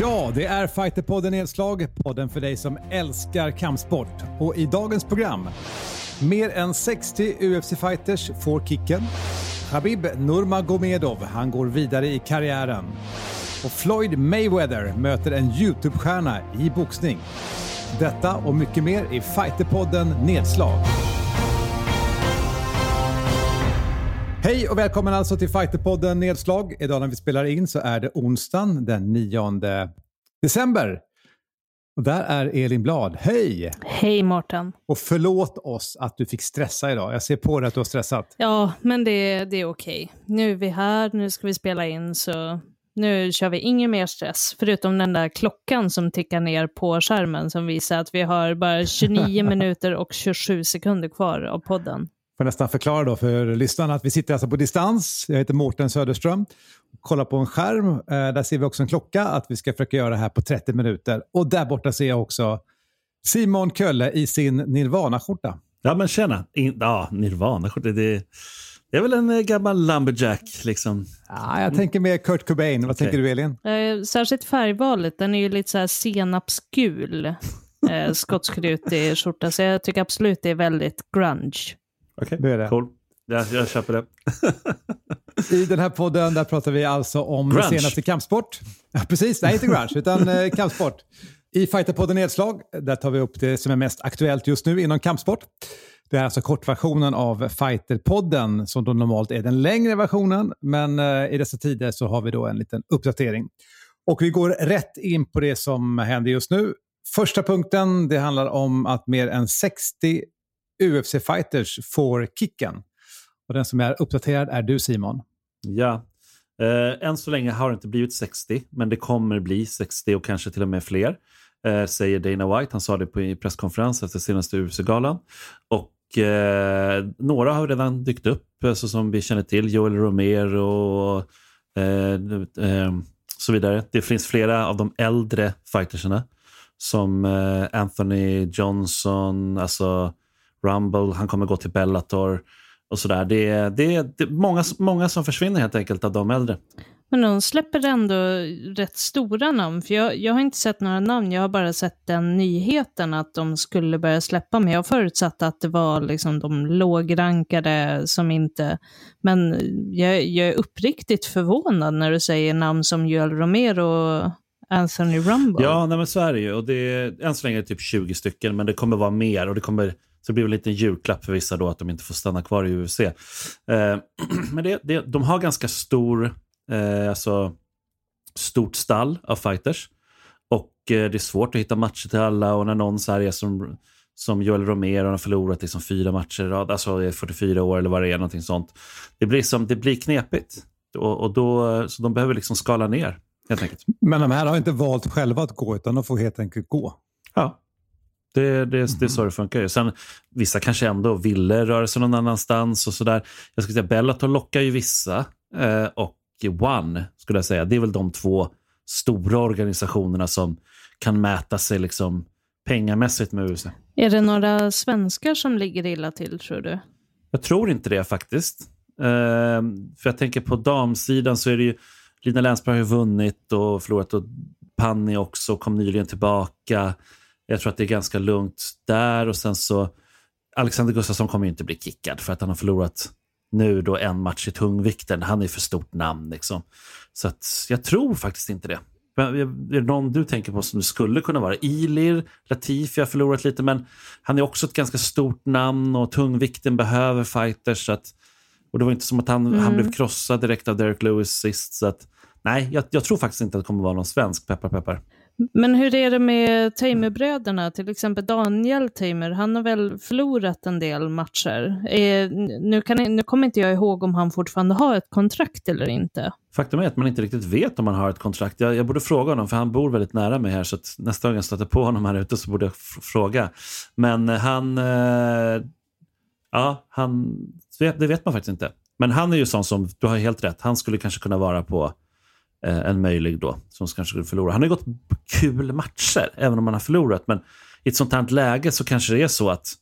Ja, det är Fighterpodden Nedslag, podden för dig som älskar kampsport. Och i dagens program, mer än 60 UFC-fighters får kicken. Habib Nurmagomedov, han går vidare i karriären. Och Floyd Mayweather möter en YouTube-stjärna i boxning. Detta och mycket mer i Fighterpodden Nedslag. Hej och välkommen alltså till Fighterpodden Nedslag. Idag när vi spelar in så är det onsdagen den 9 december. Och där är Elin Blad. Hej! Hej Mårten. Och förlåt oss att du fick stressa idag. Jag ser på dig att du har stressat. Ja, men det, det är okej. Nu är vi här, nu ska vi spela in, så nu kör vi ingen mer stress. Förutom den där klockan som tickar ner på skärmen som visar att vi har bara 29 minuter och 27 sekunder kvar av podden får nästan förklara då för lyssnarna att vi sitter alltså på distans. Jag heter Mårten Söderström. Kollar på en skärm. Eh, där ser vi också en klocka att vi ska försöka göra det här på 30 minuter. Och där borta ser jag också Simon Kölle i sin Nirvana-skjorta. Ja men tjena. In, ja, Nirvana-skjorta. Det, det, är väl en eh, gammal lumberjack liksom. Ja, jag tänker mer Kurt Cobain. Vad okay. tänker du Elin? Eh, särskilt färgvalet. Den är ju lite så här senapsgul. eh, skotskrutig skjorta. Så jag tycker absolut det är väldigt grunge. Okej, okay. det cool. Ja, jag köper det. I den här podden där pratar vi alltså om grunge. senaste kampsport. Ja, precis, nej inte grunge, utan eh, kampsport. I Fighterpodden Nedslag, där tar vi upp det som är mest aktuellt just nu inom kampsport. Det är alltså kortversionen av Fighterpodden som då normalt är den längre versionen, men eh, i dessa tider så har vi då en liten uppdatering. Och vi går rätt in på det som händer just nu. Första punkten, det handlar om att mer än 60 UFC-fighters får kicken. Och den som är uppdaterad är du Simon. Ja, eh, än så länge har det inte blivit 60, men det kommer bli 60 och kanske till och med fler. Eh, säger Dana White, han sa det på en presskonferens efter senaste UFC-galan. Och eh, några har redan dykt upp, eh, så som vi känner till, Joel Romero och eh, eh, så vidare. Det finns flera av de äldre fighterserna som Anthony Johnson, alltså Rumble, han kommer gå till Bellator och sådär. Det är, det är, det är många, många som försvinner helt enkelt av de äldre. Men de släpper ändå rätt stora namn. För jag, jag har inte sett några namn, jag har bara sett den nyheten att de skulle börja släppa. Men jag förutsatte att det var liksom de lågrankade som inte... Men jag, jag är uppriktigt förvånad när du säger namn som Joel Romero och Anthony Rumble. Ja, nej men så är det ju. Och det är, än så länge är det typ 20 stycken, men det kommer vara mer. Och det kommer så det blir väl en julklapp för vissa då att de inte får stanna kvar i UFC. Eh, men det, det, de har ganska stor, eh, alltså, stort stall av fighters. Och eh, det är svårt att hitta matcher till alla och när någon så är som, som Joel Romero har förlorat liksom fyra matcher i rad, alltså är 44 år eller vad det är, någonting sånt. Det blir, som, det blir knepigt. Och, och då, så de behöver liksom skala ner helt enkelt. Men de här har inte valt själva att gå utan de får helt enkelt gå. Ja, det, det, det är så det funkar. Sen, vissa kanske ändå ville röra sig någon annanstans och sådär. Jag skulle säga Bellator lockar ju vissa eh, och One skulle jag säga. Det är väl de två stora organisationerna som kan mäta sig liksom pengamässigt med USA. Är det några svenskar som ligger illa till tror du? Jag tror inte det faktiskt. Eh, för jag tänker på damsidan så är det ju Lina Länsberg har ju vunnit och förlorat och Panni också kom nyligen tillbaka. Jag tror att det är ganska lugnt där och sen så Alexander Gustafsson kommer ju inte bli kickad för att han har förlorat nu då en match i tungvikten. Han är för stort namn liksom. Så att jag tror faktiskt inte det. Är det någon du tänker på som det skulle kunna vara? Ilir, Latifi har förlorat lite men han är också ett ganska stort namn och tungvikten behöver fighters. Så att, och det var inte som att han, mm. han blev krossad direkt av Derek Lewis sist. Så att, nej, jag, jag tror faktiskt inte att det kommer vara någon svensk, peppar peppar. Men hur är det med Tamer-bröderna? Till exempel Daniel Tamer, han har väl förlorat en del matcher. Eh, nu, kan, nu kommer inte jag ihåg om han fortfarande har ett kontrakt eller inte. Faktum är att man inte riktigt vet om han har ett kontrakt. Jag, jag borde fråga honom, för han bor väldigt nära mig här, så att nästa gång jag stöter på honom här ute så borde jag fråga. Men eh, han... Eh, ja, han... Det vet man faktiskt inte. Men han är ju sån som, du har helt rätt, han skulle kanske kunna vara på eh, en möjlig då, som kanske skulle förlora. Han har ju gått kul matcher, även om han har förlorat. Men i ett sånt här läge så kanske det är så att,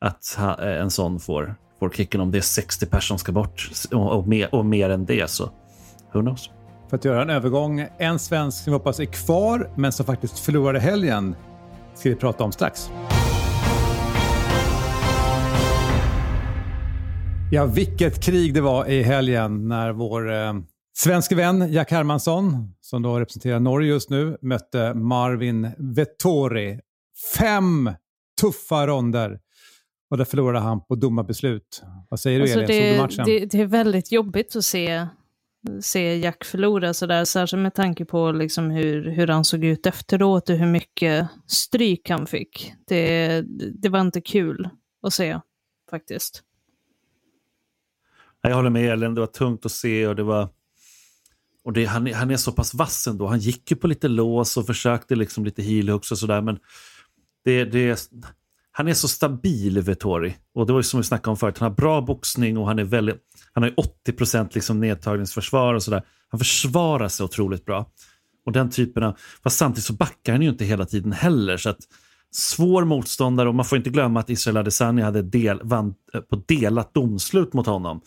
att eh, en sån får, får kicken om det är 60 personer som ska bort och, och, mer, och mer än det. Så who knows? för att göra en övergång. En svensk som vi hoppas är kvar, men som faktiskt förlorade helgen, ska vi prata om strax. Ja, vilket krig det var i helgen när vår eh, svenske vän Jack Hermansson, som då representerar Norge just nu, mötte Marvin Vettori. Fem tuffa ronder. Och där förlorade han på domarbeslut. Vad säger du alltså Elin? Det, matchen? Det, det är väldigt jobbigt att se, se Jack förlora sådär, särskilt med tanke på liksom hur, hur han såg ut efteråt och hur mycket stryk han fick. Det, det var inte kul att se faktiskt. Jag håller med Elin, det var tungt att se och det var och det, han, han är så pass vass ändå. Han gick ju på lite lås och försökte liksom lite heelhooks och sådär. Men det, det, han är så stabil, Vettori. Och det var ju som vi snackade om förut. Han har bra boxning och han är väldigt... Han har 80 procent liksom nedtagningsförsvar och sådär. Han försvarar sig otroligt bra. Och den typen av... Fast samtidigt så backar han ju inte hela tiden heller. Så att svår motståndare och man får inte glömma att Israel Adesanya hade del, vann på delat domslut mot honom.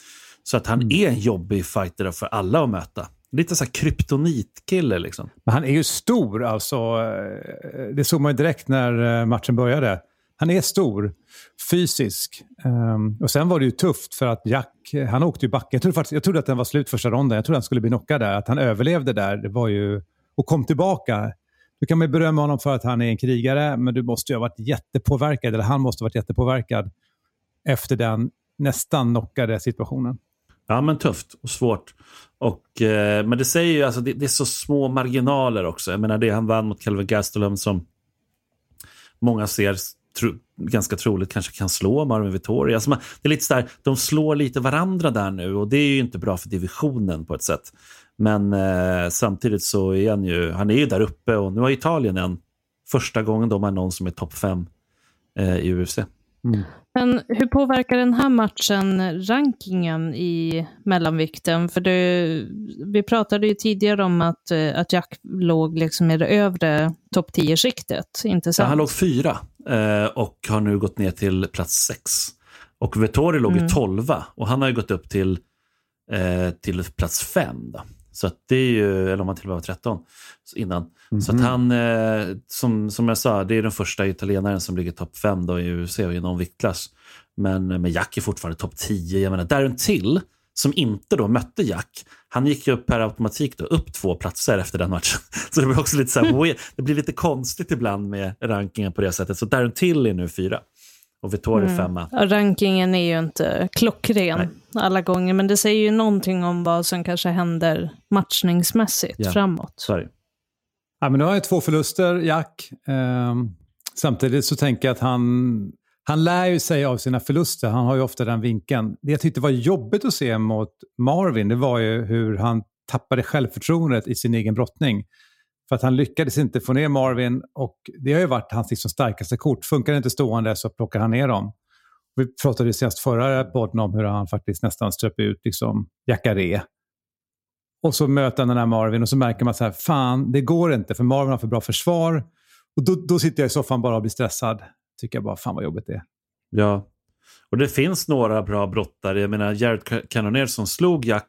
Så att han mm. är en jobbig fighter för alla att möta. Lite så här kryptonitkille liksom. Men han är ju stor alltså. Eh, det såg man ju direkt när eh, matchen började. Han är stor, fysisk. Um, och sen var det ju tufft för att Jack, eh, han åkte ju backen. Jag trodde, faktiskt, jag trodde att den var slut första ronden. Jag trodde han skulle bli knockad där. Att han överlevde där, det var ju... Och kom tillbaka. Du kan man berömma honom för att han är en krigare, men du måste ju ha varit jättepåverkad, eller han måste ha varit jättepåverkad efter den nästan knockade situationen. Ja, men tufft och svårt. Och, eh, men det säger ju, alltså, det, det, är så små marginaler också. Jag menar det han vann mot Calvin Gastelum som många ser tro, ganska troligt kanske kan slå Marvin Vittori. Alltså det är lite så de slår lite varandra där nu och det är ju inte bra för divisionen på ett sätt. Men eh, samtidigt så är han ju, han är ju där uppe och nu har Italien en första gången de har någon som är topp fem eh, i UFC. Mm. Men hur påverkar den här matchen rankingen i mellanvikten? För det, vi pratade ju tidigare om att, eh, att Jack låg liksom i det övre topp 10-skiktet, inte sant? Ja, han låg fyra eh, och har nu gått ner till plats sex. Och Vettori låg mm. i tolva och han har ju gått upp till, eh, till plats fem. Då. Så att det är ju, eller om han till och med var 13 innan. Mm Så att mhm. han, eh, som, som jag sa, det är den första italienaren som ligger topp 5 då i UFC i någon viktklass. Men, men Jack är fortfarande topp 10. Jag menar, Darren Till, som inte då mötte Jack, han gick ju upp per automatik då, upp två platser efter den matchen. Så det blir också lite så här, det blir lite konstigt ibland med rankingen på det sättet. Så Darren Till är nu fyra och Vittori mm. femma. rankingen är ju inte klockren Nej. alla gånger, men det säger ju någonting om vad som kanske händer matchningsmässigt ja. framåt. Sorry. Ja, men nu har jag två förluster, Jack. Ehm, samtidigt så tänker jag att han, han lär ju sig av sina förluster. Han har ju ofta den vinkeln. Det jag tyckte var jobbigt att se mot Marvin, det var ju hur han tappade självförtroendet i sin egen brottning. För att han lyckades inte få ner Marvin och det har ju varit hans liksom starkaste kort. Funkar det inte stående så plockar han ner dem. Vi pratade ju senast förra podden om hur han faktiskt nästan ströp ut liksom Jackaré. Och så möter han den här Marvin och så märker man så här, fan det går inte för Marvin har för bra försvar. Och då, då sitter jag i soffan bara och blir stressad. Tycker jag bara, fan vad jobbigt det är. Ja, och det finns några bra brottare. Jag menar Jared Cannonier som slog Jack,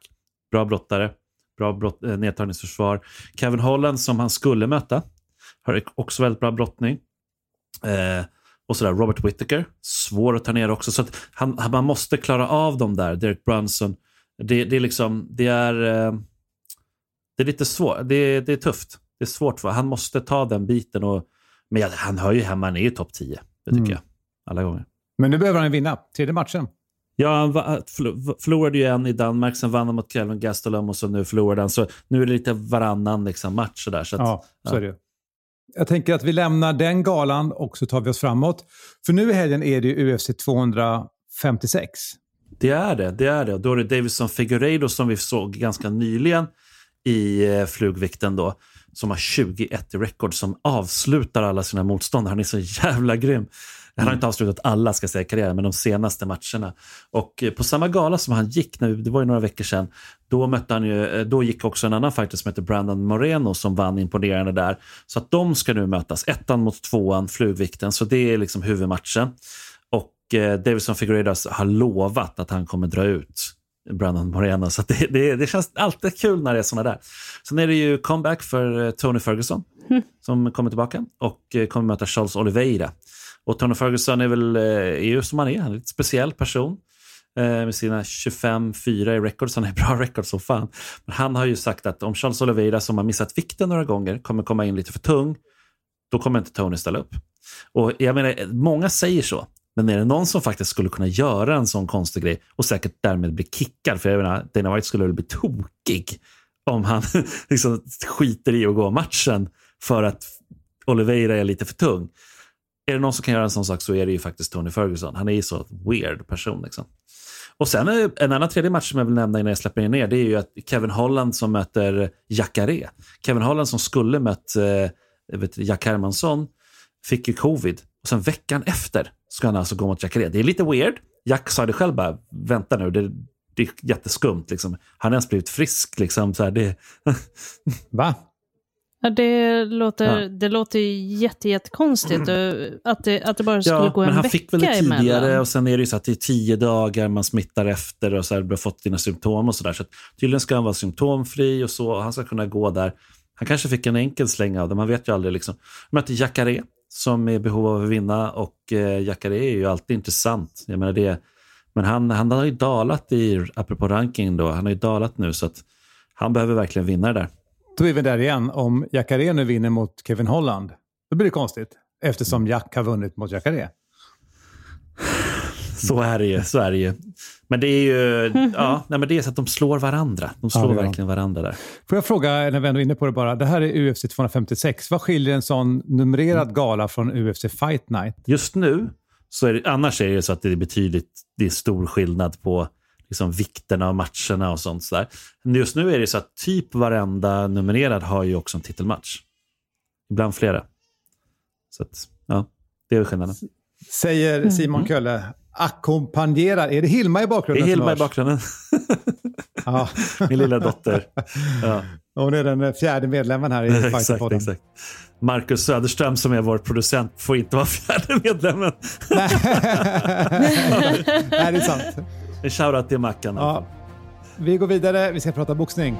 bra brottare bra brott, eh, nedtagningsförsvar. Kevin Holland som han skulle möta har också väldigt bra brottning. Eh, och sådär, Robert Whittaker, svår att ta ner också. Så att han, man måste klara av dem där, Derek Brunson. Det, det är liksom, det är, eh, det är lite svårt, det, det är tufft. Det är svårt för Han måste ta den biten. Och, men han hör ju hemma, han är ju topp 10. Det tycker mm. jag. Alla gånger. Men nu behöver han vinna, tredje matchen. Ja, han förlorade ju en i Danmark, sen vann han mot Kelvin Gastelum och så nu förlorade han. Så nu är det lite varannan liksom, match. Så där, så att, ja, så är det Jag tänker att vi lämnar den galan och så tar vi oss framåt. För nu i helgen är det ju UFC 256. Det är det, det är det. Då är det Davison Figueiredo som vi såg ganska nyligen i eh, flugvikten då, som har 21 i record, som avslutar alla sina motståndare. Han är så jävla grym. Han har inte avslutat alla ska säga karriären, men de senaste matcherna. Och eh, på samma gala som han gick nu, det var ju några veckor sedan, då, mötte han ju, eh, då gick också en annan fighter som heter Brandon Moreno som vann imponerande där. Så att de ska nu mötas, ettan mot tvåan, flugvikten, så det är liksom huvudmatchen. Och eh, Davison Figueiredo har lovat att han kommer dra ut Brandon Moreno. Så det, det, det, känns alltid kul när det är sådana där. Sen är det ju comeback för Tony Ferguson mm. som kommer tillbaka och kommer möta Charles Oliveira. Och Tony Ferguson är väl eh, är ju som han är, han är en lite speciell person eh, med sina 25-4 i records. Han är bra records som fan. Men han har ju sagt att om Charles Oliveira som har missat vikten några gånger kommer komma in lite för tung, då kommer inte Tony ställa upp. Och jag menar, många säger så. Men är det någon som faktiskt skulle kunna göra en sån konstig grej och säkert därmed bli kickad, för jag menar, Dana White skulle väl bli tokig om han liksom skiter i att gå matchen för att Oliveira är lite för tung. Är det någon som kan göra en sån sak så är det ju faktiskt Tony Ferguson. Han är ju så weird person. Liksom. Och sen en annan tredje match som jag vill nämna innan jag släpper ner, det är ju att Kevin Holland som möter Jacare. Kevin Holland som skulle mött eh, vet, Jack Hermansson fick ju covid och sen veckan efter ska han alltså gå mot Jacare. Det är lite weird. Jack sa det själv bara, vänta nu, det, det är jätteskumt. Liksom. Han har ens blivit frisk. Liksom, så här, det... Va? Ja, det låter, ja. det låter jätte, jättekonstigt mm. att, det, att det bara skulle ja, gå en vecka emellan. han fick väl det tidigare emellan. och sen är det ju så att det är tio dagar man smittar efter och så här, har fått dina symptom och sådär. Så, tydligen ska han vara symptomfri och så. Och han ska kunna gå där. Han kanske fick en enkel släng av det, man vet ju aldrig. Liksom. Möter Jacare som är i behov av att vinna och eh, Jacare är ju alltid intressant. Jag menar det, men han, han har ju dalat i, apropå ranking då, han har ju dalat nu så att han behöver verkligen vinna det där. Då är vi där igen. Om Jacare nu vinner mot Kevin Holland, då blir det konstigt. Eftersom Jack har vunnit mot Jacare. Så är det ju. Så är det ju. Men det är ju ja, nej, men det är så att de slår varandra. De slår ja, verkligen varandra där. Får jag fråga, när vi ändå är inne på det bara. Det här är UFC 256. Vad skiljer en sån numrerad mm. gala från UFC Fight Night? Just nu, så är det, annars är det så att det är betydligt det är stor skillnad på liksom vikterna av matcherna och sånt. Så där. Just nu är det så att typ varenda nominerad har ju också en titelmatch. Ibland flera. Så att, ja, det är skillnaden. Säger mm. Simon Kölle, ackompanjerar. Är det Hilma i bakgrunden? Det är Hilma i bakgrunden. ja. Min lilla dotter. Ja. Hon är den fjärde medlemmen här i exakt, exakt. Marcus Söderström som är vår producent får inte vara fjärde medlemmen. Nej, det är sant. En shoutout till Mackan. Ja. Vi går vidare, vi ska prata boxning.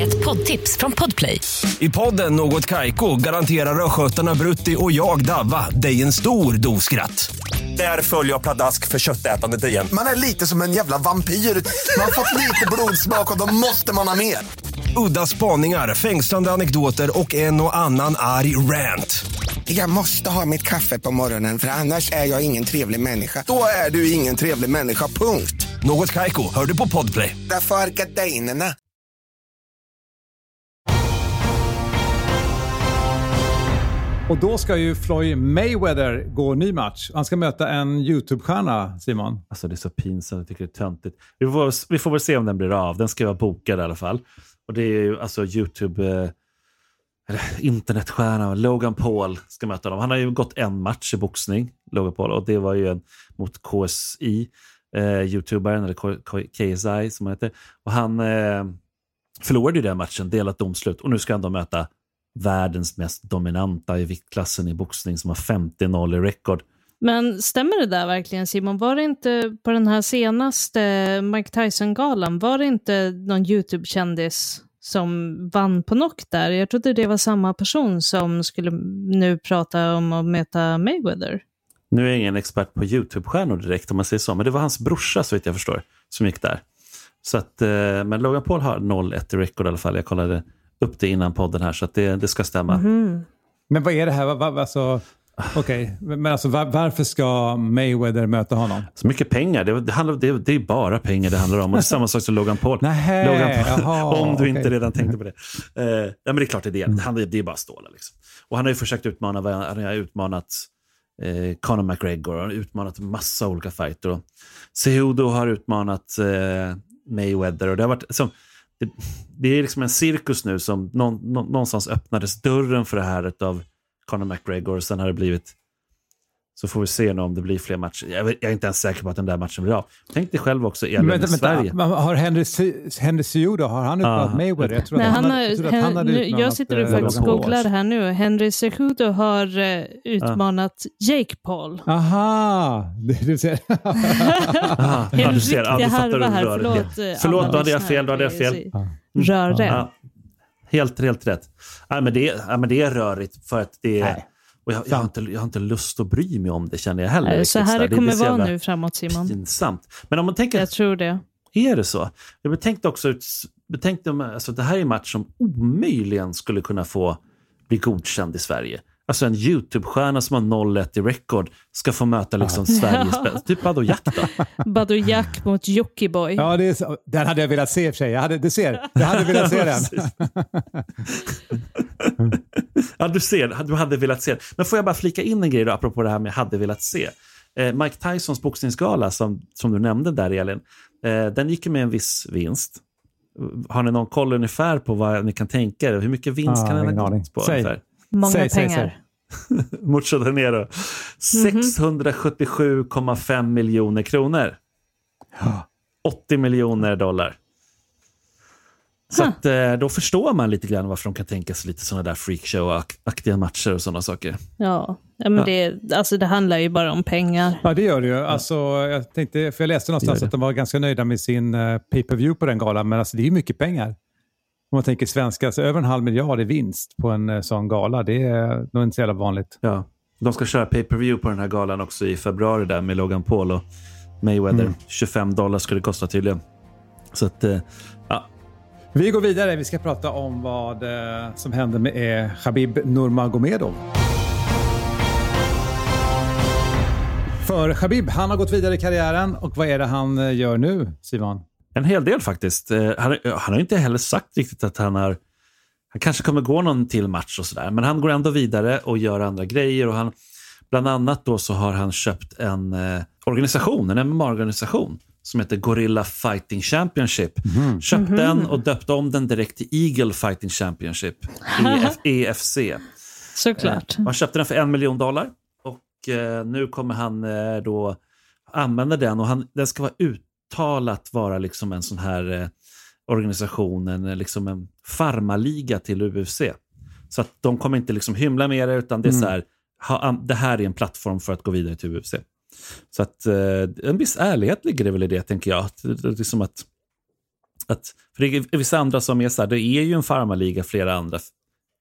Ett poddtips från Podplay. I podden Något Kaiko garanterar östgötarna Brutti och jag, Davva, dig en stor dos skratt. Där följer jag pladask för köttätandet igen. Man är lite som en jävla vampyr. Man har fått lite blodsmak och då måste man ha mer. Udda spaningar, fängslande anekdoter och en och annan arg rant. Jag måste ha mitt kaffe på morgonen för annars är jag ingen trevlig människa. Då är du ingen trevlig människa, punkt. Något kajko, hör du på podplay. Därför är gardinerna. Och då ska ju Floyd Mayweather gå ny match. Han ska möta en YouTube-stjärna, Simon. Alltså det är så pinsamt, jag tycker det är töntigt. Vi får, vi får väl se om den blir av. Den ska vara bokad i alla fall. Och det är ju alltså YouTube, eh, internetstjärna, Logan Paul ska möta dem. Han har ju gått en match i boxning, Logan Paul, och det var ju en, mot KSI, eh, Youtubern, eller KSI som han heter. Och han eh, förlorade ju den matchen, delat domslut, och nu ska han då möta världens mest dominanta i viktklassen i boxning som har 50-0 i rekord. Men stämmer det där verkligen Simon? Var det inte på den här senaste Mike Tyson-galan, var det inte någon YouTube-kändis som vann på knock där? Jag trodde det var samma person som skulle nu prata om att möta Mayweather. Nu är jag ingen expert på YouTube-stjärnor direkt om man säger så, men det var hans brorsa så vitt jag förstår som gick där. Så att, eh, men Logan Paul har 0-1 i rekord i alla fall. Jag kollade upp det innan podden här så att det, det ska stämma. Mm. Men vad är det här? Vad, alltså, Okej, okay. men alltså var, varför ska Mayweather möta honom? Så mycket pengar. Det, det, handlar, det, det är bara pengar det handlar om. Och det är samma sak som Logan Paul. Nähä, Logan Paul jaha, om du okay. inte redan tänkte på det. Uh, ja, men det är klart det är det. Han, det är bara stålar. Liksom. Och han har ju försökt utmana, han har utmanat eh, Conor McGregor, han har utmanat massa olika fighter. Och Cejudo har utmanat eh, Mayweather. Och det har varit, liksom, det, det, är liksom en cirkus nu som någon, någonstans öppnades dörren för det här av Conor McGregor och sen har det blivit Så får vi se nu om det blir fler matcher. Jag, är inte ens säker på att den där matchen blir av. Tänk dig själv också, Elin i Sverige. Men har Henry, Henry Cejudo, har han utmanat ah. Mayweather? Jag tror Nej, att han, har, jag, tror att han hade nu, jag sitter och eh, faktiskt googlar här nu. Henry Cejudo har uh, utmanat ah. Jake Paul. Aha, du ser. Aha, ja, du ser. Ja, du fattar här. Förlåt, uh, Förlåt då hade jag fel. Då hade jag fel. Röre. Ja. Helt, helt rätt. Ja, men det, ja, men det är rörigt för att det är... Nej. Och jag, jag, har inte, jag har inte lust att bry mig om det känner jag heller. Nej, så här det, det kommer det vara nu framåt Simon. Pinsamt. Men om man tänker... Jag tror det. Är det så? Jag betänkte också, betänkte, alltså, det här är en match som omöjligen skulle kunna få bli godkänd i Sverige. Alltså en YouTube-stjärna som har 0-1 i record ska få möta liksom ja. Sveriges bästa. Typ Badou Jack då. Badou Jack mot Jockiboi. Ja, det är så. den hade jag velat se i och för sig. Jag hade, du ser, jag hade velat se den. ja, du ser. Du hade velat se den. Men får jag bara flika in en grej då, apropå det här med hade velat se. Eh, Mike Tysons boxningsgala som, som du nämnde där, Elin, eh, den gick ju med en viss vinst. Har ni någon koll ungefär på vad ni kan tänka er? Hur mycket vinst ah, kan den ha gått på? Säg. Ungefär? Många säg, pengar. Säg, säg. Mucho dinero. Mm -hmm. 677,5 miljoner kronor. 80 miljoner dollar. Så att, eh, då förstår man lite grann varför de kan tänka sig lite sådana där freakshow-aktiga matcher och sådana saker. Ja, men ja. Det, alltså det handlar ju bara om pengar. Ja, det gör det ju. Alltså, jag, tänkte, för jag läste någonstans det det. att de var ganska nöjda med sin uh, pay-per-view på den galan, men alltså, det är ju mycket pengar. Om man tänker svenska, alltså över en halv miljard i vinst på en eh, sån gala, det är nog inte så jävla vanligt. Ja. De ska köra pay-per-view på den här galan också i februari där med Logan Paul och Mayweather. Mm. 25 dollar skulle det kosta tydligen. Så att, eh, ja. Vi går vidare. Vi ska prata om vad eh, som händer med Khabib Nurmagomedov. För Khabib, han har gått vidare i karriären och vad är det han gör nu, Simon? En hel del faktiskt. Eh, han, han har inte heller sagt riktigt att han har... Han kanske kommer gå någon till match och sådär, men han går ändå vidare och gör andra grejer. och han Bland annat då så har han köpt en eh, organisation, en MMA-organisation som heter Gorilla Fighting Championship. Mm. Köpte mm -hmm. den och döpte om den direkt till Eagle Fighting Championship, EF, EFC. Såklart. Eh, han köpte den för en miljon dollar och eh, nu kommer han eh, då använda den och han, den ska vara ut uttalat vara liksom en sån här eh, organisation, en, eh, liksom en farmaliga till UFC. Så att de kommer inte liksom hymla med det, utan det är mm. så här, ha, det här är en plattform för att gå vidare till UFC. Så att eh, en viss ärlighet ligger det väl i det, tänker jag. Att, liksom att, att, för det är vissa andra som är så här, det är ju en farmaliga, flera andra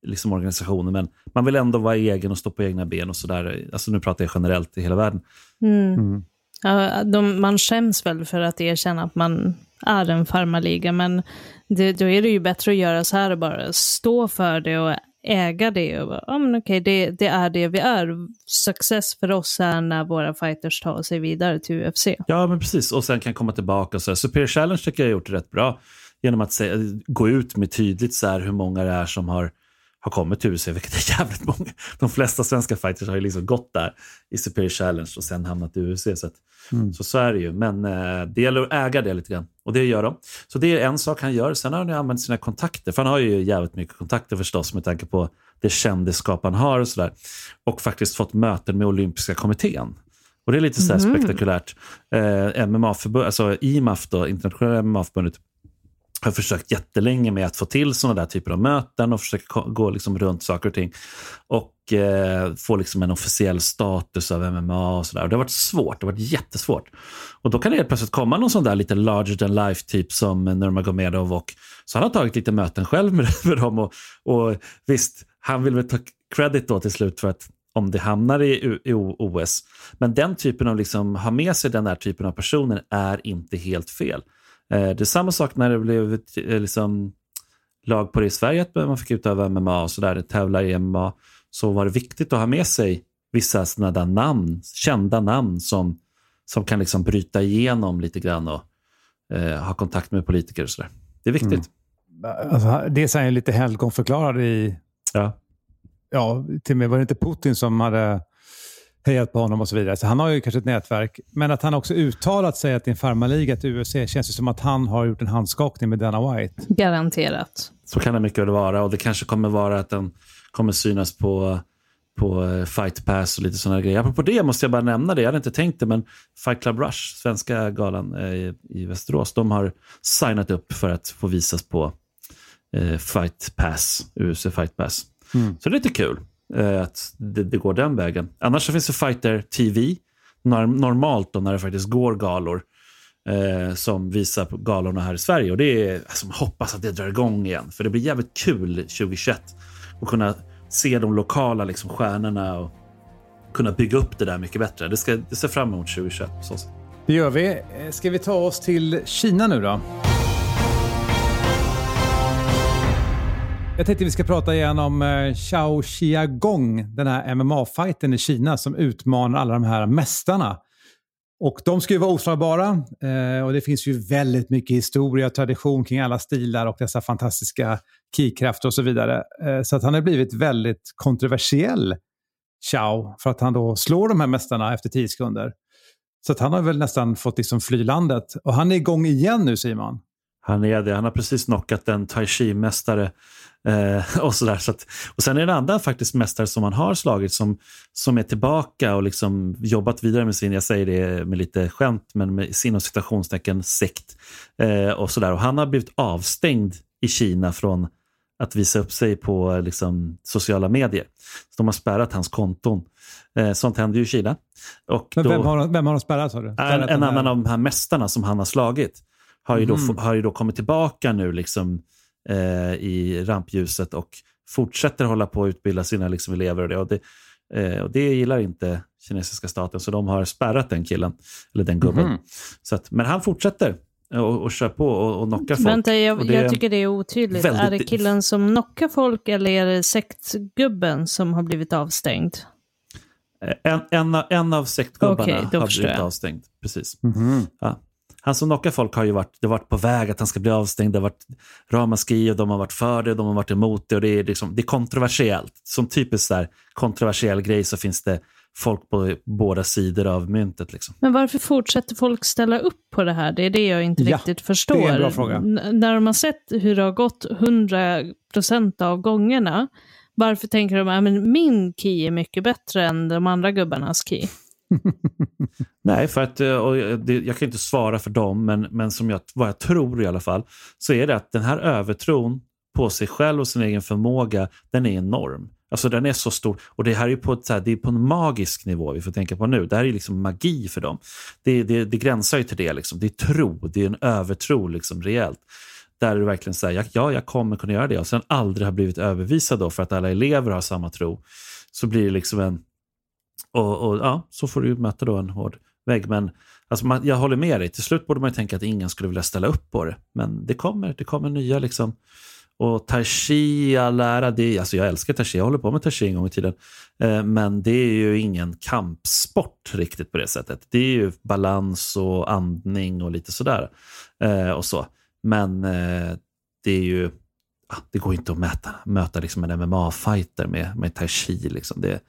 liksom organisationer, men man vill ändå vara egen och stå på egna ben och sådär. Alltså nu pratar jag generellt i hela världen. Mm. Mm. Ja, de, man skäms väl för att erkänna att man är en farmaliga, men det, då är det ju bättre att göra så här och bara stå för det och äga det. Och bara, ja, men okej, det, det är det vi är. Success för oss är när våra fighters tar sig vidare till UFC. Ja, men precis. Och sen kan komma tillbaka. Och så Superior Challenge tycker jag har gjort det rätt bra. Genom att säga, gå ut med tydligt så här hur många det är som har har kommit till UFC, vilket är jävligt många. De flesta svenska fighters har ju liksom gått där i Superior Challenge och sen hamnat i UFC. Så, att, mm. så, så är det ju. Men eh, det gäller att äga det lite grann. Och det gör de. Så det är en sak han gör. Sen har han använt sina kontakter. För han har ju jävligt mycket kontakter förstås med tanke på det kändisskap han har och sådär. Och faktiskt fått möten med olympiska kommittén. Och det är lite så mm. spektakulärt. Eh, MMA-förbund, alltså IMAF, då, internationella MMA-förbundet, har försökt jättelänge med att få till sådana där typer av möten och försöka gå liksom runt saker och ting. Och eh, få liksom en officiell status av MMA och sådär. Det har varit svårt, det har varit jättesvårt. Och då kan det helt plötsligt komma någon sån där lite larger than life typ som Nurmagomedov och så han har tagit lite möten själv med, med dem och, och visst, han vill väl ta credit då till slut för att om det hamnar i, i OS. Men den typen av, liksom, ha med sig den där typen av personer är inte helt fel. Eh, det är samma sak när det blev eh, liksom, lag på det i Sverige, att man fick utöva MMA och sådär, tävla i MMA, så var det viktigt att ha med sig vissa sådana namn, kända namn som, som kan liksom bryta igenom lite grann och eh, ha kontakt med politiker och sådär. Det är viktigt. Mm. Alltså, det är lite helgonförklarad i... Ja. Ja, till och med var det inte Putin som hade hejat på honom och så vidare. Så han har ju kanske ett nätverk. Men att han också uttalat sig att det är en farmaliga till UFC känns ju som att han har gjort en handskakning med Dana White. Garanterat. Så kan det mycket väl vara och det kanske kommer vara att den kommer synas på, på eh, Fight Pass och lite sådana grejer. Apropå det måste jag bara nämna det, jag hade inte tänkt det, men Fight Club Rush, svenska galan eh, i Västerås, de har signat upp för att få visas på eh, Fight Pass, UFC Fight Pass. Mm. Så det är lite kul Eh, att det, det, går den vägen. Annars så finns det Fighter TV, normalt då när det faktiskt går galor eh, som visar på galorna här i Sverige. Och det är, alltså, man hoppas att det drar igång igen, för det blir jävligt kul 2021 att kunna se de lokala liksom, stjärnorna och kunna bygga upp det där mycket bättre. Det ska det ser fram emot 2021 så Det gör vi. Eh, ska vi ta oss till Kina nu då? Jag tänkte vi ska prata igen om eh, Xiao Xiagong, den här MMA-fighten i Kina som utmanar alla de här mästarna. Och de ska ju vara oslagbara eh, och det finns ju väldigt mycket historia och tradition kring alla stilar och dessa fantastiska kikrafter och så vidare. Eh, så att han har blivit väldigt kontroversiell, Xiao, för att han då slår de här mästarna efter tio sekunder. Så att han har väl nästan fått liksom fly landet. Och han är igång igen nu Simon. Han är det. Han har precis knockat en tai chi-mästare Eh, och, så där, så att, och Sen är det andra faktiskt mästare som han har slagit som, som är tillbaka och liksom jobbat vidare med sin, jag säger det med lite skämt, men med sin citationstecken sekt. Eh, och, så där. och Han har blivit avstängd i Kina från att visa upp sig på liksom, sociala medier. Så de har spärrat hans konton. Eh, sånt händer ju i Kina. Och Men vem, har, vem har de spärrat? Har du? En, en annan av de här mästarna som han har slagit har ju, mm. då, har ju då kommit tillbaka nu liksom, eh, i rampljuset och fortsätter hålla på att utbilda sina liksom, elever. Och det, och det, eh, och det gillar inte kinesiska staten, så de har spärrat den killen, eller den gubben. Mm. Så att, men han fortsätter och, och kör på och, och knockar folk. Vänta, jag, jag tycker det är otydligt. Väldigt... Är det killen som knockar folk eller är det sektgubben som har blivit avstängd? En, en, en av sektgubbarna okay, har blivit avstängd. Precis. Mm -hmm. ja han som knockar folk har ju varit, det har varit på väg att han ska bli avstängd. Det har varit ramaskri och de har varit för det och de har varit emot det. Och det, är liksom, det är kontroversiellt. Som typiskt här, kontroversiell grej så finns det folk på båda sidor av myntet. Liksom. Men varför fortsätter folk ställa upp på det här? Det är det jag inte ja, riktigt förstår. Det är en bra fråga. N när de har sett hur det har gått 100% av gångerna, varför tänker de att min key är mycket bättre än de andra gubbarnas key? Nej, för att eh, och det, jag kan inte svara för dem, men, men som jag, vad jag tror i alla fall, så är det att den här övertron på sig själv och sin egen förmåga, den är enorm. Alltså den är så stor. Och det här är på, ett, så här, det är på en magisk nivå vi får tänka på nu. Det här är liksom magi för dem. Det, det, det gränsar ju till det. Liksom. Det är tro, det är en övertro liksom, rejält. Där du verkligen säger, ja, jag kommer kunna göra det. Och sen aldrig har blivit övervisad då för att alla elever har samma tro. Så blir det liksom en, och, och, ja, så får du möta då en hård vägg. Men alltså man, jag håller med dig, till slut borde man tänka att ingen skulle vilja ställa upp på det. Men det kommer, det kommer nya liksom. Och tai chi, lära, det, alltså jag älskar tai chi, jag håller på med tai chi en gång i tiden. Eh, men det är ju ingen kampsport riktigt på det sättet. Det är ju balans och andning och lite sådär. Eh, och så. Men eh, det är ju, ah, det går inte att mäta, möta liksom en MMA-fighter med, med tai chi. Liksom. Det,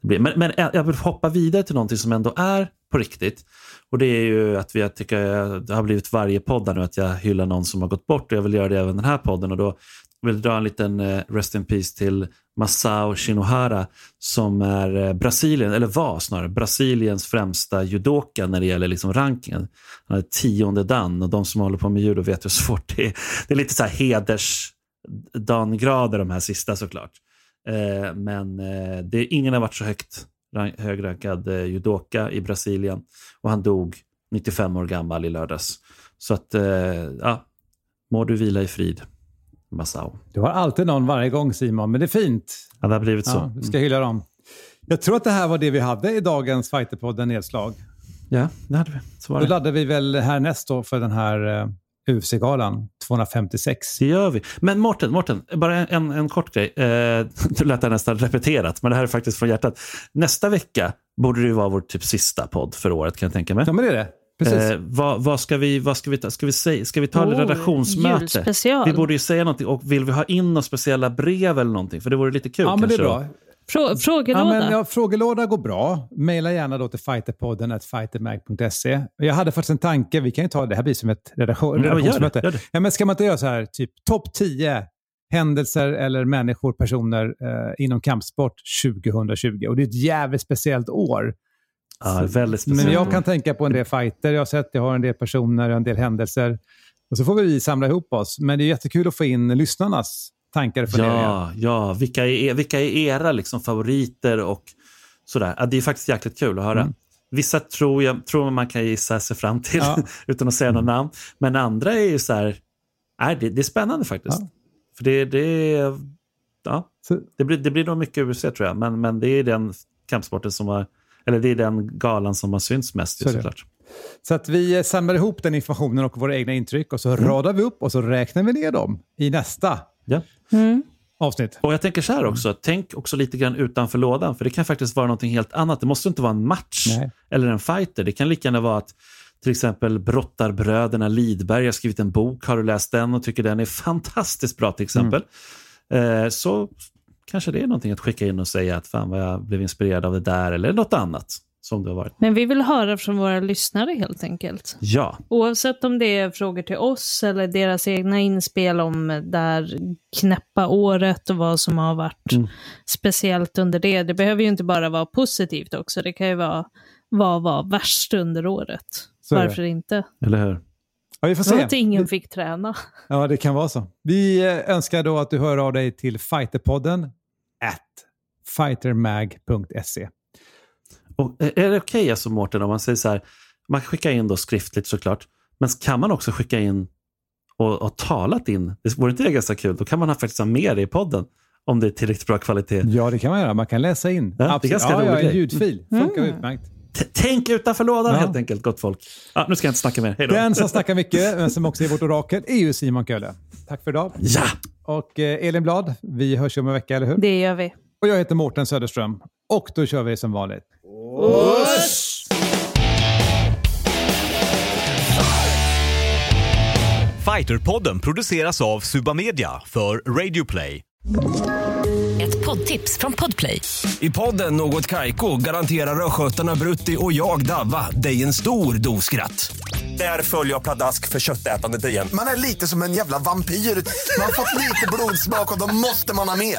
men, men jag vill hoppa vidare till någonting som ändå är på riktigt. Och det är ju att vi, jag tycker det har blivit varje podd nu att jag hyllar någon som har gått bort och jag vill göra det även den här podden. Och då vill jag dra en liten eh, rest in peace till Masao Shinohara som är eh, Brasilien, eller var snarare, Brasiliens främsta judoka när det gäller liksom rankingen. Han är tionde dan och de som håller på med judo vet hur svårt det är. Det är lite så här heders hedersdangrader de här sista såklart. Eh, men eh, det, ingen har varit så högt högrankad eh, judoka i Brasilien och han dog 95 år gammal i lördags. Så att, ja, må du vila i frid, Masao. Du har alltid någon varje gång Simon, men det är fint. Ja, det har blivit så. Ja, du ska hylla dem. Jag tror att det här var det vi hade i dagens Fighterpodden Nedslag. Ja, det hade vi. Så var det. Då laddar vi väl härnäst då för den här UFC-galan 256. Det gör vi. Men Mårten, Mårten bara en, en, kort grej. Eh, du lät det nästan repeterat, men det här är faktiskt från hjärtat. Nästa vecka borde det vara vår typ sista podd för året kan jag tänka mig. Ja, men det är det. Eh, vad, vad, ska vi, vad ska vi ta? Ska vi, säga, ska vi ta oh, redaktionsmöte? Julspecial. Vi borde ju säga någonting. Och vill vi ha in några speciella brev eller någonting? För det vore lite kul. Ja, men det är bra. Frå frågelåda? Ja, men, ja, frågelåda går bra. Maila gärna då till fighterpodden fightermag.se. Jag hade faktiskt en tanke, vi kan ju ta det här blir som ett redaktion, redaktionsmöte. Ja. Ja, men ska man inte göra så här, typ topp 10 händelser eller människor, personer eh, inom kampsport 2020. Och det är ett jävligt speciellt år. Ja, väldigt speciellt. Men jag kan tänka på en del fighter jag har sett, jag har en del personer, en del händelser. Och så får vi samla ihop oss. Men det är jättekul att få in lyssnarnas tankar funderingar. Ja, ja. Vilka, är, vilka är era liksom, favoriter och sådär? Ja, det är faktiskt jäkligt kul att höra. Mm. Vissa tror, jag, tror man kan gissa sig fram till ja. utan att säga mm. något namn. Men andra är ju så här, nej, det, det är spännande faktiskt. Ja. För det, det, ja, det, blir, det blir nog mycket UFC tror jag, men, men det är den kampsporten som har, eller det är den galan som har synts mest just, såklart. Så att vi samlar ihop den informationen och våra egna intryck och så mm. radar vi upp och så räknar vi ner dem i nästa ja. mm. avsnitt. Och jag tänker så här också, tänk också lite grann utanför lådan, för det kan faktiskt vara någonting helt annat. Det måste inte vara en match Nej. eller en fighter. Det kan lika gärna vara att till exempel Brottarbröderna Lidberg har skrivit en bok. Har du läst den och tycker den är fantastiskt bra till exempel. Mm. Eh, så kanske det är någonting att skicka in och säga att fan vad jag blev inspirerad av det där eller något annat som det har varit. Men vi vill höra från våra lyssnare helt enkelt. Ja. Oavsett om det är frågor till oss eller deras egna inspel om det här knäppa året och vad som har varit mm. speciellt under det. Det behöver ju inte bara vara positivt också. Det kan ju vara vad var värst under året. Varför inte? Eller hur? Ja, vi får se. Att ingen fick träna. Ja, det kan vara så. Vi eh, önskar då att du hör av dig till fighterpodden at fightermag.se. Och är det okej okay, alltså Mårten, om man säger så här, man kan skicka in då skriftligt såklart, men kan man också skicka in och, och talat in? Det vore inte det ganska kul? Då kan man ha faktiskt ha med det i podden om det är tillräckligt bra kvalitet. Ja, det kan man göra. Man kan läsa in. Ja, det är ganska ja, ja, en ljudfil. Funkar mm. utmärkt. Tänk utanför lådan ja. helt enkelt, gott folk. Ja, nu ska jag inte snacka mer. Hej då. Den som snackar mycket, men som också är vårt orakel, är ju Simon Kölle. Tack för idag. Ja! Och eh, Elin Blad, vi hörs om en vecka, eller hur? Det gör vi. Och jag heter Mårten Söderström. Och då kör vi som vanligt. Oss! Fighterpodden produceras av Suba Media för Radio Play. Ett poddtips från Podplay. I podden Något Kaiko garanterar östgötarna Brutti och jag, Davva, dig en stor dos skratt. Där följer jag pladask för köttätandet igen. Man är lite som en jävla vampyr. Man har fått lite blodsmak och då måste man ha mer.